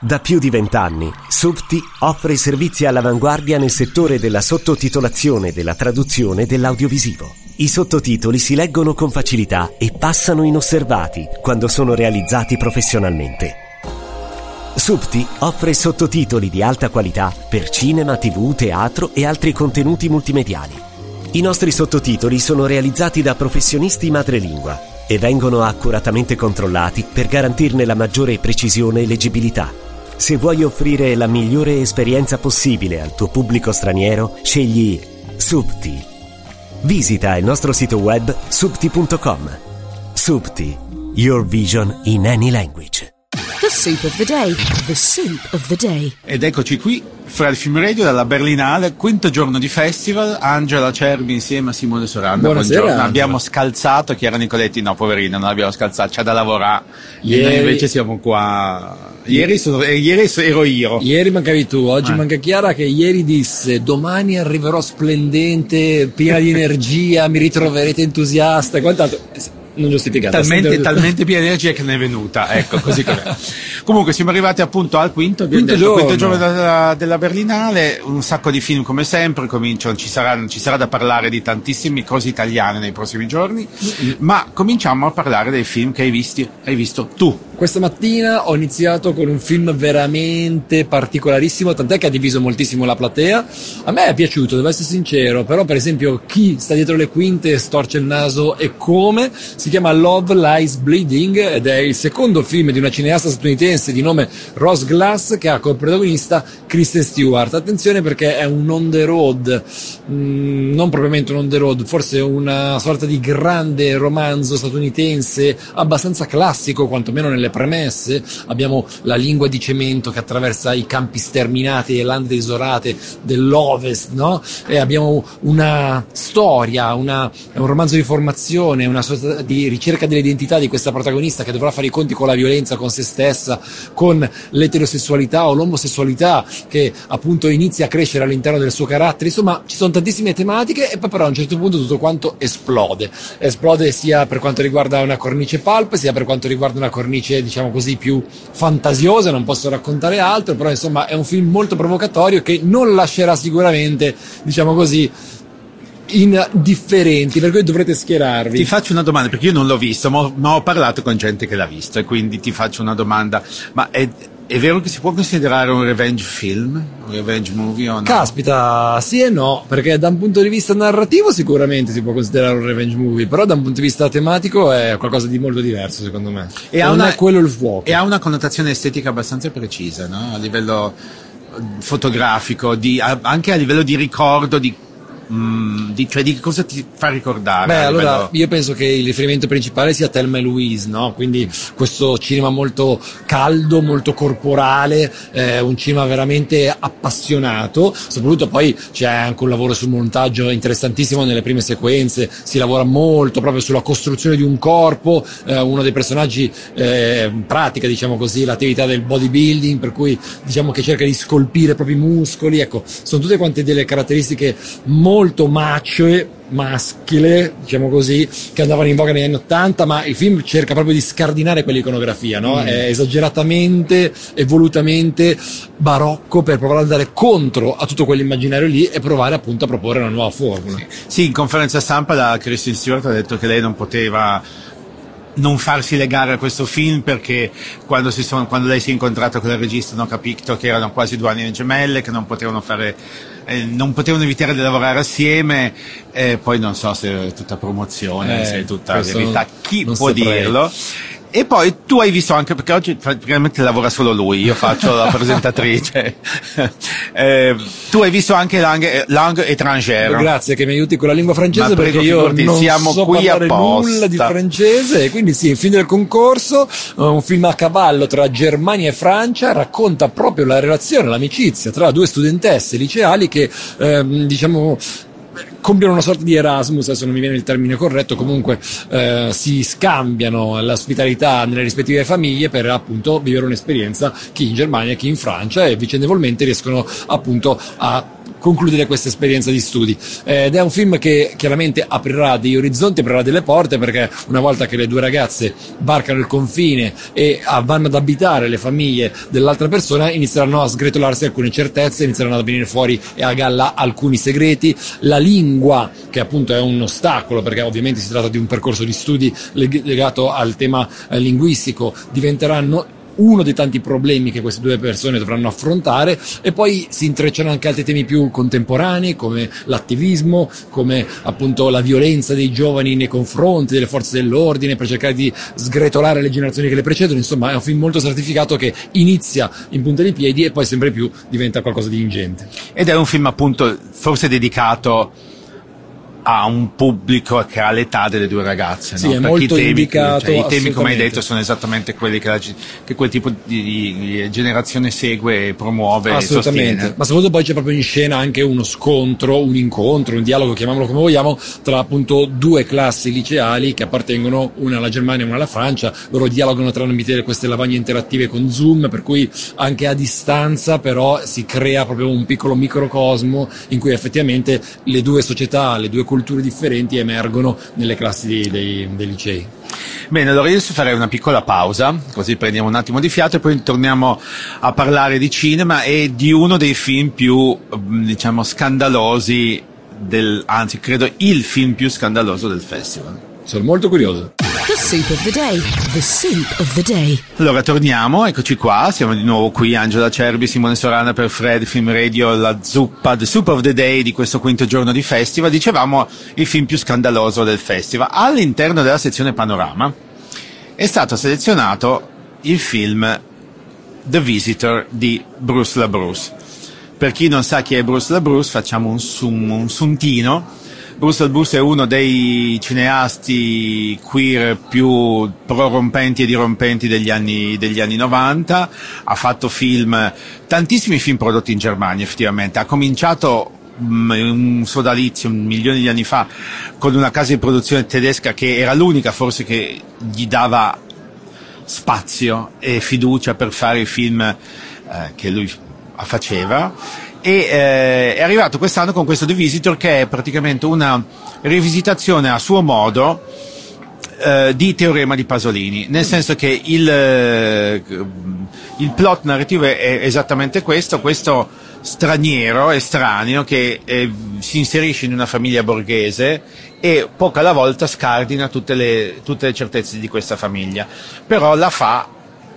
Da più di vent'anni, Subti offre servizi all'avanguardia nel settore della sottotitolazione e della traduzione dell'audiovisivo. I sottotitoli si leggono con facilità e passano inosservati quando sono realizzati professionalmente. Subti offre sottotitoli di alta qualità per cinema, tv, teatro e altri contenuti multimediali. I nostri sottotitoli sono realizzati da professionisti madrelingua e vengono accuratamente controllati per garantirne la maggiore precisione e leggibilità. Se vuoi offrire la migliore esperienza possibile al tuo pubblico straniero, scegli Subti. Visita il nostro sito web subti.com. Subti, your vision in any language. Soup of the day. The soup of the day. Ed eccoci qui, fra il film radio dalla Berlinale, quinto giorno di festival, Angela Cerbi insieme a Simone Soranda. Buonasera, Buongiorno. Angela. Abbiamo scalzato Chiara Nicoletti, no poverina, non l'abbiamo scalzato, c'è da lavorare. Ieri- Noi invece siamo qua. Ieri, sono, eh, ieri ero io. Ieri mancavi tu, oggi Eh. manca Chiara che ieri disse domani arriverò splendente, piena di energia, mi ritroverete entusiasta e quant'altro. Non giustificato. Talmente, talmente piena di energia che ne è venuta, ecco, così com'è. Comunque siamo arrivati appunto al quinto, Quinto detto, giorno. quinto giorno della, della Berlinale, un sacco di film come sempre, cominciano, ci, sarà, ci sarà da parlare di tantissime cose italiane nei prossimi giorni, ma cominciamo a parlare dei film che hai, visti, hai visto tu. Questa mattina ho iniziato con un film veramente particolarissimo, tant'è che ha diviso moltissimo la platea. A me è piaciuto, devo essere sincero, però per esempio chi sta dietro le quinte storce il naso e come. Si chiama Love Lies Bleeding ed è il secondo film di una cineasta statunitense di nome Ross Glass che ha come protagonista Kristen Stewart. Attenzione perché è un on the road, mm, non propriamente un on the road, forse una sorta di grande romanzo statunitense abbastanza classico, quantomeno nelle premesse. Abbiamo la lingua di cemento che attraversa i campi sterminati e lande desolate dell'Ovest, no? E abbiamo una storia, una, un romanzo di formazione, una sorta di ricerca dell'identità di questa protagonista che dovrà fare i conti con la violenza, con se stessa, con l'eterosessualità o l'omosessualità che appunto inizia a crescere all'interno del suo carattere. Insomma, ci sono tantissime tematiche e poi però a un certo punto tutto quanto esplode. Esplode sia per quanto riguarda una cornice pulp, sia per quanto riguarda una cornice, diciamo così, più fantasiosa, non posso raccontare altro, però insomma è un film molto provocatorio che non lascerà sicuramente, diciamo così, indifferenti, per cui dovrete schierarvi. Ti faccio una domanda, perché io non l'ho visto, ma ho, ma ho parlato con gente che l'ha visto e quindi ti faccio una domanda. Ma è, è vero che si può considerare un revenge film? Un revenge movie o no? Caspita, sì e no, perché da un punto di vista narrativo sicuramente si può considerare un revenge movie, però da un punto di vista tematico è qualcosa di molto diverso secondo me. E ha non una- è quello il fuoco. E ha una connotazione estetica abbastanza precisa, no? A livello eh, fotografico, di- anche a livello di ricordo, di, mm, di- cioè di cosa ti fa ricordare. Beh, allora livello- io penso che il riferimento principale sia Thelma e Louise, no? Quindi questo cinema molto caldo, molto corporale, eh, un cinema veramente appassionato, soprattutto poi c'è anche un lavoro sul montaggio interessantissimo nelle prime sequenze, si lavora molto proprio sulla costruzione di un corpo, eh, uno dei personaggi eh, pratica, diciamo così, l'attività del bodybuilding, per cui diciamo che cerca di scolpire i propri muscoli, ecco, sono tutte quante delle caratteristiche molto macie, maschile, diciamo così, che andavano in voga negli anni Ottanta, ma il film cerca proprio di scardinare quell'iconografia, no? È esageratamente e volutamente barocco per provare ad andare contro a tutto quell'immaginario lì e provare appunto a proporre una nuova formula. Sì, in conferenza stampa la Kristen Stewart ha detto che lei non poteva non farsi legare a questo film perché quando, si sono- quando lei si è incontrata con il regista hanno capito che erano quasi due anni gemelle, che non potevano fare eh, non potevano evitare di lavorare assieme e poi non so se è tutta promozione, Eh, se è tutta verità, chi può saprei. dirlo? E poi tu hai visto anche, perché oggi praticamente lavora solo lui, io faccio la presentatrice. Eh, tu hai visto anche Langue, langue étrangère. Grazie che mi aiuti con la lingua francese prego, perché io figurati, non siamo so qui parlare apposta. nulla di francese e quindi sì, il film del concorso, eh, un film a cavallo tra Germania e Francia, racconta proprio la relazione, l'amicizia tra due studentesse liceali che ehm, diciamo compiono una sorta di Erasmus, adesso non mi viene il termine corretto, comunque eh, si scambiano l'ospitalità nelle rispettive famiglie per appunto vivere un'esperienza chi in Germania, chi in Francia e vicendevolmente riescono appunto a concludere questa esperienza di studi. Eh, ed è un film che chiaramente aprirà degli orizzonti, aprirà delle porte, perché una volta che le due ragazze varcano il confine e ah, vanno ad abitare le famiglie dell'altra persona, inizieranno a sgretolarsi alcune certezze, inizieranno a venire fuori e a galla alcuni segreti. La lingua, che appunto è un ostacolo, perché ovviamente si tratta di un percorso di studi legato al tema eh, linguistico, diventeranno uno dei tanti problemi che queste due persone dovranno affrontare e poi si intrecciano anche altri temi più contemporanei come l'attivismo, come appunto la violenza dei giovani nei confronti delle forze dell'ordine per cercare di sgretolare le generazioni che le precedono, insomma è un film molto stratificato che inizia in punta di piedi e poi sempre più diventa qualcosa di ingente. Ed è un film appunto forse dedicato a un pubblico che ha l'età delle due ragazze. Sì, no? è Perché molto i temi, indicato, cioè, i temi, come hai detto, sono esattamente quelli che, la, che quel tipo di, di generazione segue e promuove e Assolutamente, sostiene. ma soprattutto poi c'è proprio in scena anche uno scontro, un incontro, un dialogo, chiamiamolo come vogliamo, tra appunto due classi liceali che appartengono una alla Germania e una alla Francia, loro dialogano tramite queste lavagne interattive con Zoom, per cui anche a distanza però si crea proprio un piccolo microcosmo in cui effettivamente le due società, le due culture differenti emergono nelle classi dei, dei- dei licei. Bene, allora io adesso farei una piccola pausa, così prendiamo un attimo di fiato e poi torniamo a parlare di cinema e di uno dei film più, mm, diciamo, scandalosi del, anzi, credo il film più scandaloso del festival. Sono molto curioso. The soup of the day. The soup of the day. Allora torniamo, eccoci qua, siamo di nuovo qui, Angela Cerbi, Simone Sorana per Fred Film Radio, la zuppa, the soup of the day di questo quinto giorno di festival, dicevamo il film più scandaloso del festival. All'interno della sezione Panorama è stato selezionato il film The Visitor di Bruce LaBruce. Per chi non sa chi è Bruce LaBruce, facciamo un, sum, un suntino. Bruce LaBruce è uno dei cineasti queer più prorompenti e dirompenti degli anni, degli anni 90. Ha fatto film, tantissimi film prodotti in Germania effettivamente. Ha cominciato mm, un sodalizio un milione di anni fa con una casa di produzione tedesca che era l'unica forse che gli dava spazio e fiducia per fare i film eh, che lui faceva e eh, è arrivato quest'anno con questo The Visitor che è praticamente una rivisitazione a suo modo eh, di Teorema di Pasolini, nel senso che il, eh, il plot narrativo è, esattamente questo, questo straniero, estraneo, che eh, si inserisce in una famiglia borghese e poco alla volta scardina tutte le, tutte le certezze di questa famiglia, però la fa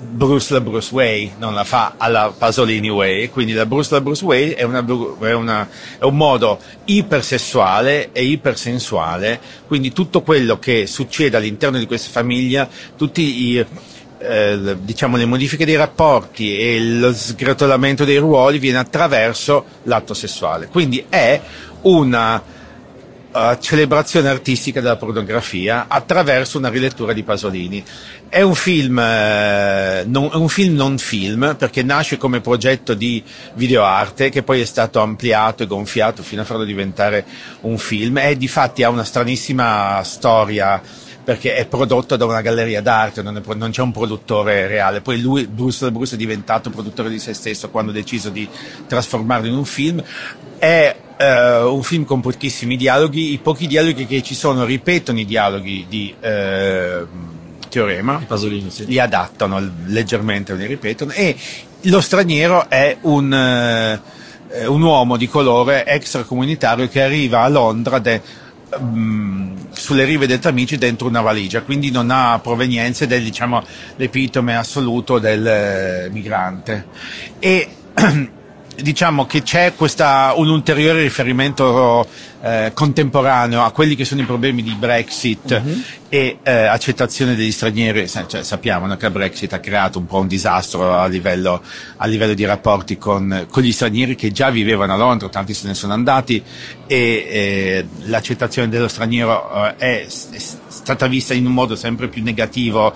Bruce la Bruce Way, non la fa alla Pasolini Way, quindi la Bruce la Bruce Way è, una, è, una, è un modo ipersessuale e ipersensuale, quindi tutto quello che succede all'interno di questa famiglia, tutti i, eh, diciamo le modifiche dei rapporti e lo sgretolamento dei ruoli viene attraverso l'atto sessuale. Quindi è una uh, celebrazione artistica della pornografia attraverso una rilettura di Pasolini. È un film, eh, non, un film non film perché nasce come progetto di videoarte che poi è stato ampliato e gonfiato fino a farlo diventare un film e di fatti ha una stranissima storia perché è prodotto da una galleria d'arte, non, è, non c'è un produttore reale. Poi lui, Bruce, Bruce, è diventato produttore di se stesso quando ha deciso di trasformarlo in un film. È eh, un film con pochissimi dialoghi, i pochi dialoghi che ci sono ripetono i dialoghi di eh, Teorema, Pasolini, sì. li adattano leggermente, li ripetono, e lo straniero è un, eh, un uomo di colore extracomunitario che arriva a Londra de, mm, sulle rive del Tamigi dentro una valigia, quindi non ha provenienze del diciamo, l'epitome assoluto del eh, migrante. E diciamo che c'è questa, un ulteriore riferimento eh, contemporaneo a quelli che sono i problemi di Brexit Mhm. e eh, accettazione degli stranieri, cioè, sappiamo no, che il Brexit ha creato un po' un disastro a livello, a livello di rapporti con, con gli stranieri che già vivevano a Londra, tanti se ne sono andati e eh, l'accettazione dello straniero eh, è, è stata vista in un modo sempre più negativo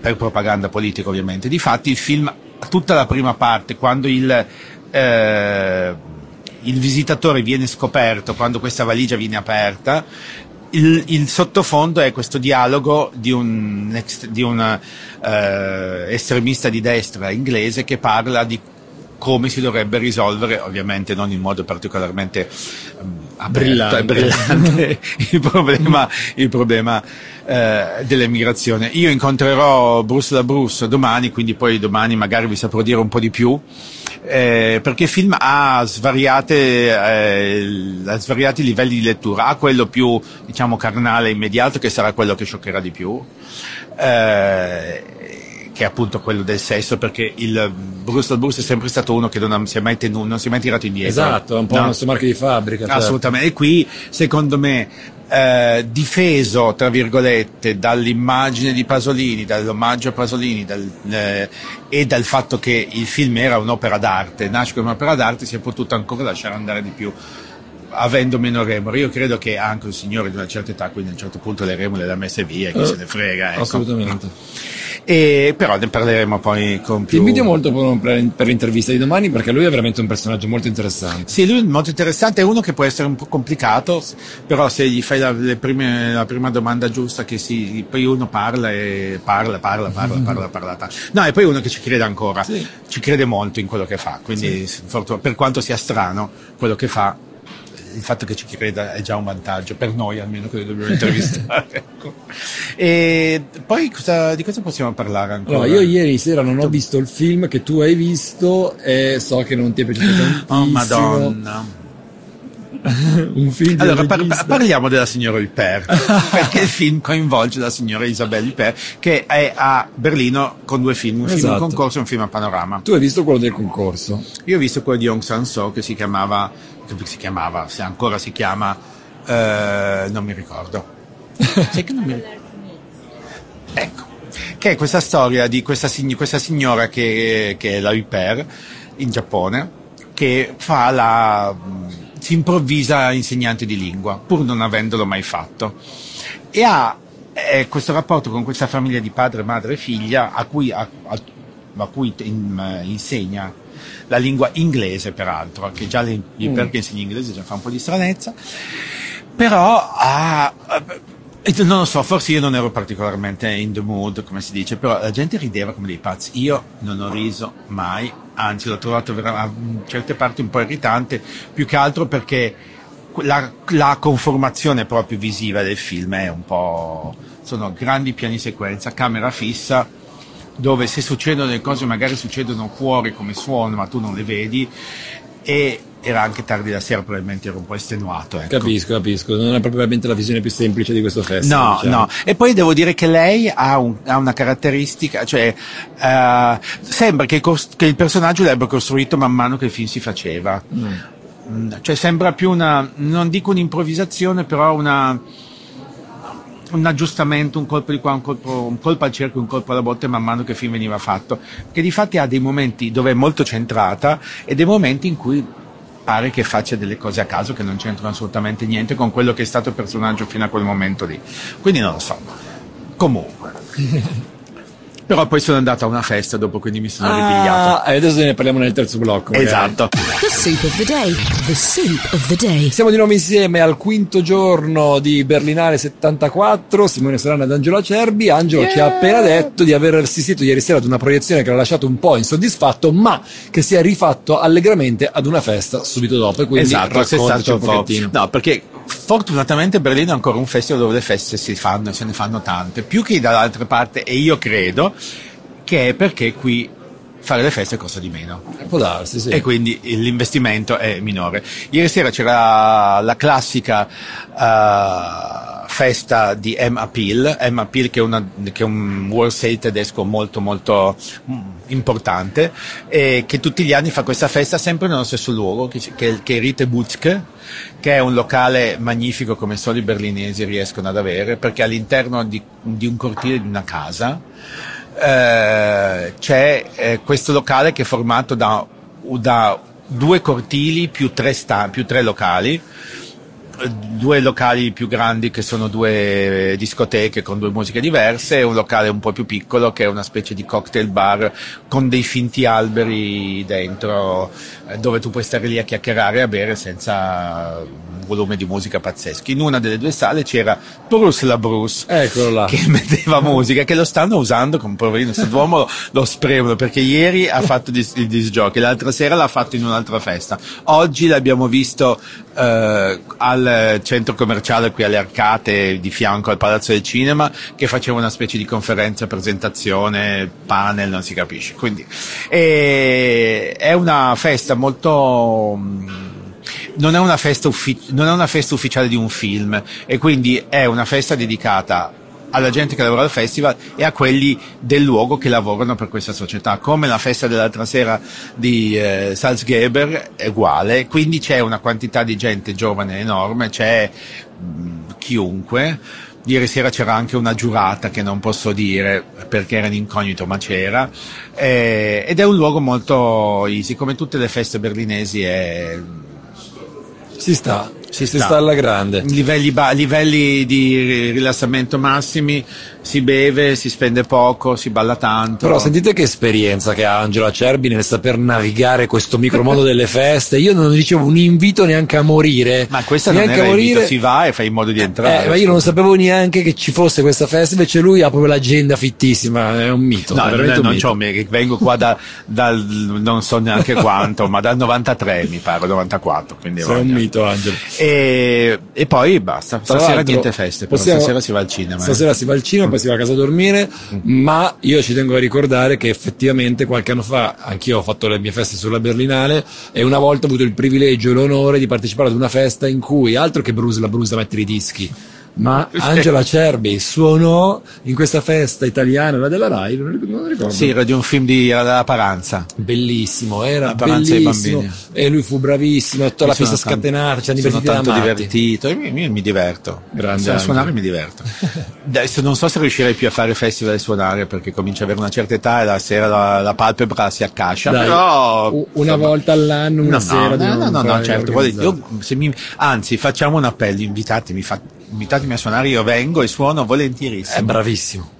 per propaganda politica ovviamente. Difatti il film, tutta la prima parte, quando il, eh, il visitatore viene scoperto, quando questa valigia viene aperta, il, il sottofondo è questo dialogo di un, di un eh, estremista di destra inglese che parla di come si dovrebbe risolvere, ovviamente non in modo particolarmente um, brillante, e brillante il problema, il problema eh, dell'emigrazione. Io incontrerò Bruce la Bruce domani, quindi poi domani magari vi saprò dire un po' di più. Eh, perché il film ha, svariate, eh, ha svariati livelli di lettura, ha quello più diciamo carnale immediato che sarà quello che scioccherà di più, eh, che è appunto quello del sesso, perché il Bruce Bruce è sempre stato uno che non si è mai, tenuto, non si è mai tirato indietro. Esatto, è un po' no? il nostro marchio di fabbrica. Certo. Assolutamente, e qui secondo me eh, difeso, tra virgolette, dall'immagine di Pasolini, dall'omaggio a Pasolini dal, eh, e dal fatto che il film era un'opera d'arte, nasce come un'opera d'arte, si è potuto ancora lasciare andare di più avendo meno remore. Io credo che anche un signore di una certa età, quindi a un certo punto le remore le ha messe via, chi uh, se ne frega. Ecco. Assolutamente. E, però ne parleremo poi con più. Ti invito molto per, per l'intervista di domani perché lui è veramente un personaggio molto interessante. Sì, lui è molto interessante, è uno che può essere un po' complicato, però se gli fai la, prime, la prima domanda giusta, che si, poi uno parla e parla, parla, parla, mm-hmm. parla, parla, parla. No, e poi uno che ci crede ancora, sì. ci crede molto in quello che fa, quindi sì. per quanto sia strano quello che fa il fatto che ci creda è già un vantaggio, per noi almeno che dobbiamo intervistare. ecco. E poi cosa, di cosa possiamo parlare ancora? Allora, io ieri sera non ho visto il film che tu hai visto e so che non ti è piaciuto tantissimo. Oh madonna. un film allora par- parliamo della signora Huppert perché il film coinvolge la signora Isabelle Huppert che è a Berlino con due film un esatto. film in concorso e un film a panorama tu hai visto quello del concorso io ho visto quello di Aung San Suu che si chiamava si chiamava se ancora si chiama eh, non mi ricordo sai che non mi ricordo ecco che è questa storia di questa, questa signora che, che, è la Huppert in Giappone che fa la si improvvisa insegnante di lingua, pur non avendolo mai fatto. E ha eh, questo rapporto con questa famiglia di padre, madre e figlia a cui, a, a, a cui in, uh, insegna la lingua inglese, peraltro, che già le, mm. perché insegna inglese già fa un po' di stranezza, però ha... Uh, non lo so, forse io non ero particolarmente in the mood, come si dice, però la gente rideva come dei pazzi. Io non ho riso mai, anzi l'ho trovato a certe parti un po' irritante, più che altro perché la, la conformazione proprio visiva del film è un po'... sono grandi piani sequenza, camera fissa, dove se succedono delle cose magari succedono fuori come suono, ma tu non le vedi, e era anche tardi la sera, probabilmente ero un po' estenuato. Ecco. Capisco, capisco, non è probabilmente la visione più semplice di questo festival. No, diciamo. no, e poi devo dire che lei ha, un, ha una caratteristica, cioè uh, sembra che, cost- che, il personaggio l'abbia costruito man mano che il film si faceva. Mm. mm. Cioè sembra più una, non dico un'improvvisazione, però una un aggiustamento, un colpo di qua, un colpo, un colpo al cerchio, un colpo alla botte man mano che il film veniva fatto, che di fatti ha dei momenti dove è molto centrata e dei momenti in cui pare che faccia delle cose a caso che non c'entrano assolutamente niente con quello che è stato il personaggio fino a quel momento lì. Quindi non lo so. Comunque. Però poi sono andato a una festa dopo, quindi mi sono ah, ripigliato. E adesso ne parliamo nel terzo blocco. Magari. Esatto. The soup of the day. The soup of the day. Siamo di nuovo insieme al quinto giorno di Berlinale 74. Simone Serrano ed Angelo Acerbi. Angelo yeah. ci ha appena detto di aver assistito ieri sera ad una proiezione che l'ha lasciato un po' insoddisfatto, ma che si è rifatto allegramente ad una festa subito dopo. E quindi esatto, raccontaci un, un pochettino. No, perché fortunatamente Berlino è ancora un festival dove le feste si fanno e se ne fanno tante, più che dall'altra parte, e io credo che è perché qui fare le feste costa di meno. Può darsi, sì. E quindi l'investimento è minore. Ieri sera c'era la classica uh, festa di M. Appeal, M. Appeal che è, una, che è un World Sale tedesco molto molto mm, importante e che tutti gli anni fa questa festa sempre nello stesso luogo, che, che, che è Rite Butke, che è un locale magnifico come solo i berlinesi riescono ad avere, perché all'interno di, di un cortile di una casa eh, c'è eh, questo locale che è formato da, da due cortili più tre, sta, più tre locali due locali più grandi che sono due discoteche con due musiche diverse e un locale un po' più piccolo che è una specie di cocktail bar con dei finti alberi dentro eh, dove tu puoi stare lì a chiacchierare e a bere senza un volume di musica pazzesco. In una delle due sale c'era Bruce la Bruce che metteva musica che lo stanno usando come poverino questo uomo lo, lo spremono perché ieri ha fatto il disc jockey, l'altra sera l'ha fatto in un'altra festa. Oggi l'abbiamo visto eh, al centro commerciale qui alle Arcate di fianco al Palazzo del Cinema che faceva una specie di conferenza, presentazione, panel, non si capisce. Quindi eh, è una festa molto non è, uffi- non è una festa ufficiale di un film e quindi è una festa dedicata alla gente che lavora al festival e a quelli del luogo che lavorano per questa società. Come la festa dell'altra sera di eh, Salzgeber è uguale, quindi c'è una quantità di gente giovane enorme, c'è mh, mm, chiunque. Ieri sera c'era anche una giurata che non posso dire perché era in incognito, ma c'era. Eh, ed è un luogo molto easy, come tutte le feste berlinesi è... Si sta si, si sta. alla grande. Livelli, ba- livelli di rilassamento massimi, si beve, si spende poco, si balla tanto. Però sentite che esperienza che ha Angela Cerbi nel saper navigare questo micromondo delle feste. Io non ricevo un invito neanche a morire. Ma questa neanche non è morire. Invito, si va e fai in modo di entrare. Eh, ma io non sapevo neanche che ci fosse questa festa, invece lui ha proprio l'agenda fittissima, è un mito. No, è non, c'ho, vengo qua da, dal non so neanche quanto, ma dal 93 mi pare, 94. Quindi Sei un mito, Angelo. E, e poi basta. Stasera niente feste, però possiamo, stasera si va al cinema. Eh. Stasera eh. si va al cinema, poi si va a casa a dormire, mm-hmm. ma io ci tengo a ricordare che effettivamente qualche anno fa anch'io ho fatto le mie feste sulla Berlinale e una volta ho avuto il privilegio e l'onore di partecipare ad una festa in cui, altro che Bruce la Bruce da mettere i dischi, ma Angela Cerbi suonò in questa festa italiana, la della Rai, non ricordo. Sì, era di un film di era della Paranza. Bellissimo, era bellissimo. E lui fu bravissimo, tutta la pista scatenata, ci hanno divertito tanto divertito, io, io, mi diverto. Grande a suonare mi diverto. Adesso non so se riuscirei più a fare festival e suonare perché comincio ad avere una certa età e la sera la, la palpebra si accascia, Dai, però una insomma, volta all'anno, una no, sera no, no, no, no, certo, io, mi, anzi, facciamo un appello, invitatemi, fa, invitatemi a suonare, io vengo e suono volentierissimo. È bravissimo.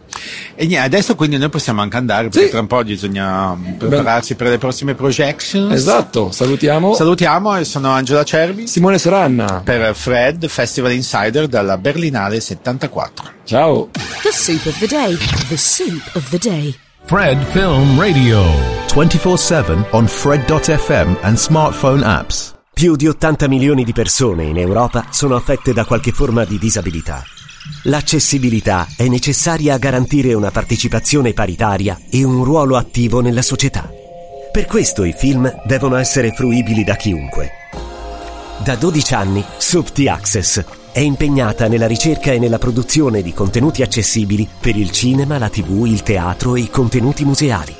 E niente, adesso quindi noi possiamo anche andare perché Sì. tra un po' bisogna prepararsi per le prossime projections. Esatto, salutiamo Salutiamo e sono Angela Cerbi Simone Soranna. per Fred Festival Insider dalla Berlinale 74. Ciao. The soup of the day. The soup of the day. Fred Film Radio. 24 7 on Fred.fm and smartphone apps. Più di 80 milioni di persone in Europa sono affette da qualche forma di disabilità. L'accessibilità è necessaria a garantire una partecipazione paritaria e un ruolo attivo nella società. Per questo i film devono essere fruibili da chiunque. Da 12 anni, Subti Access è impegnata nella ricerca e nella produzione di contenuti accessibili per il cinema, la tv, il teatro e i contenuti museali.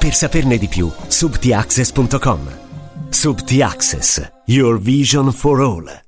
Per saperne di più, subtiaccess.com. Subti Access, your vision for all.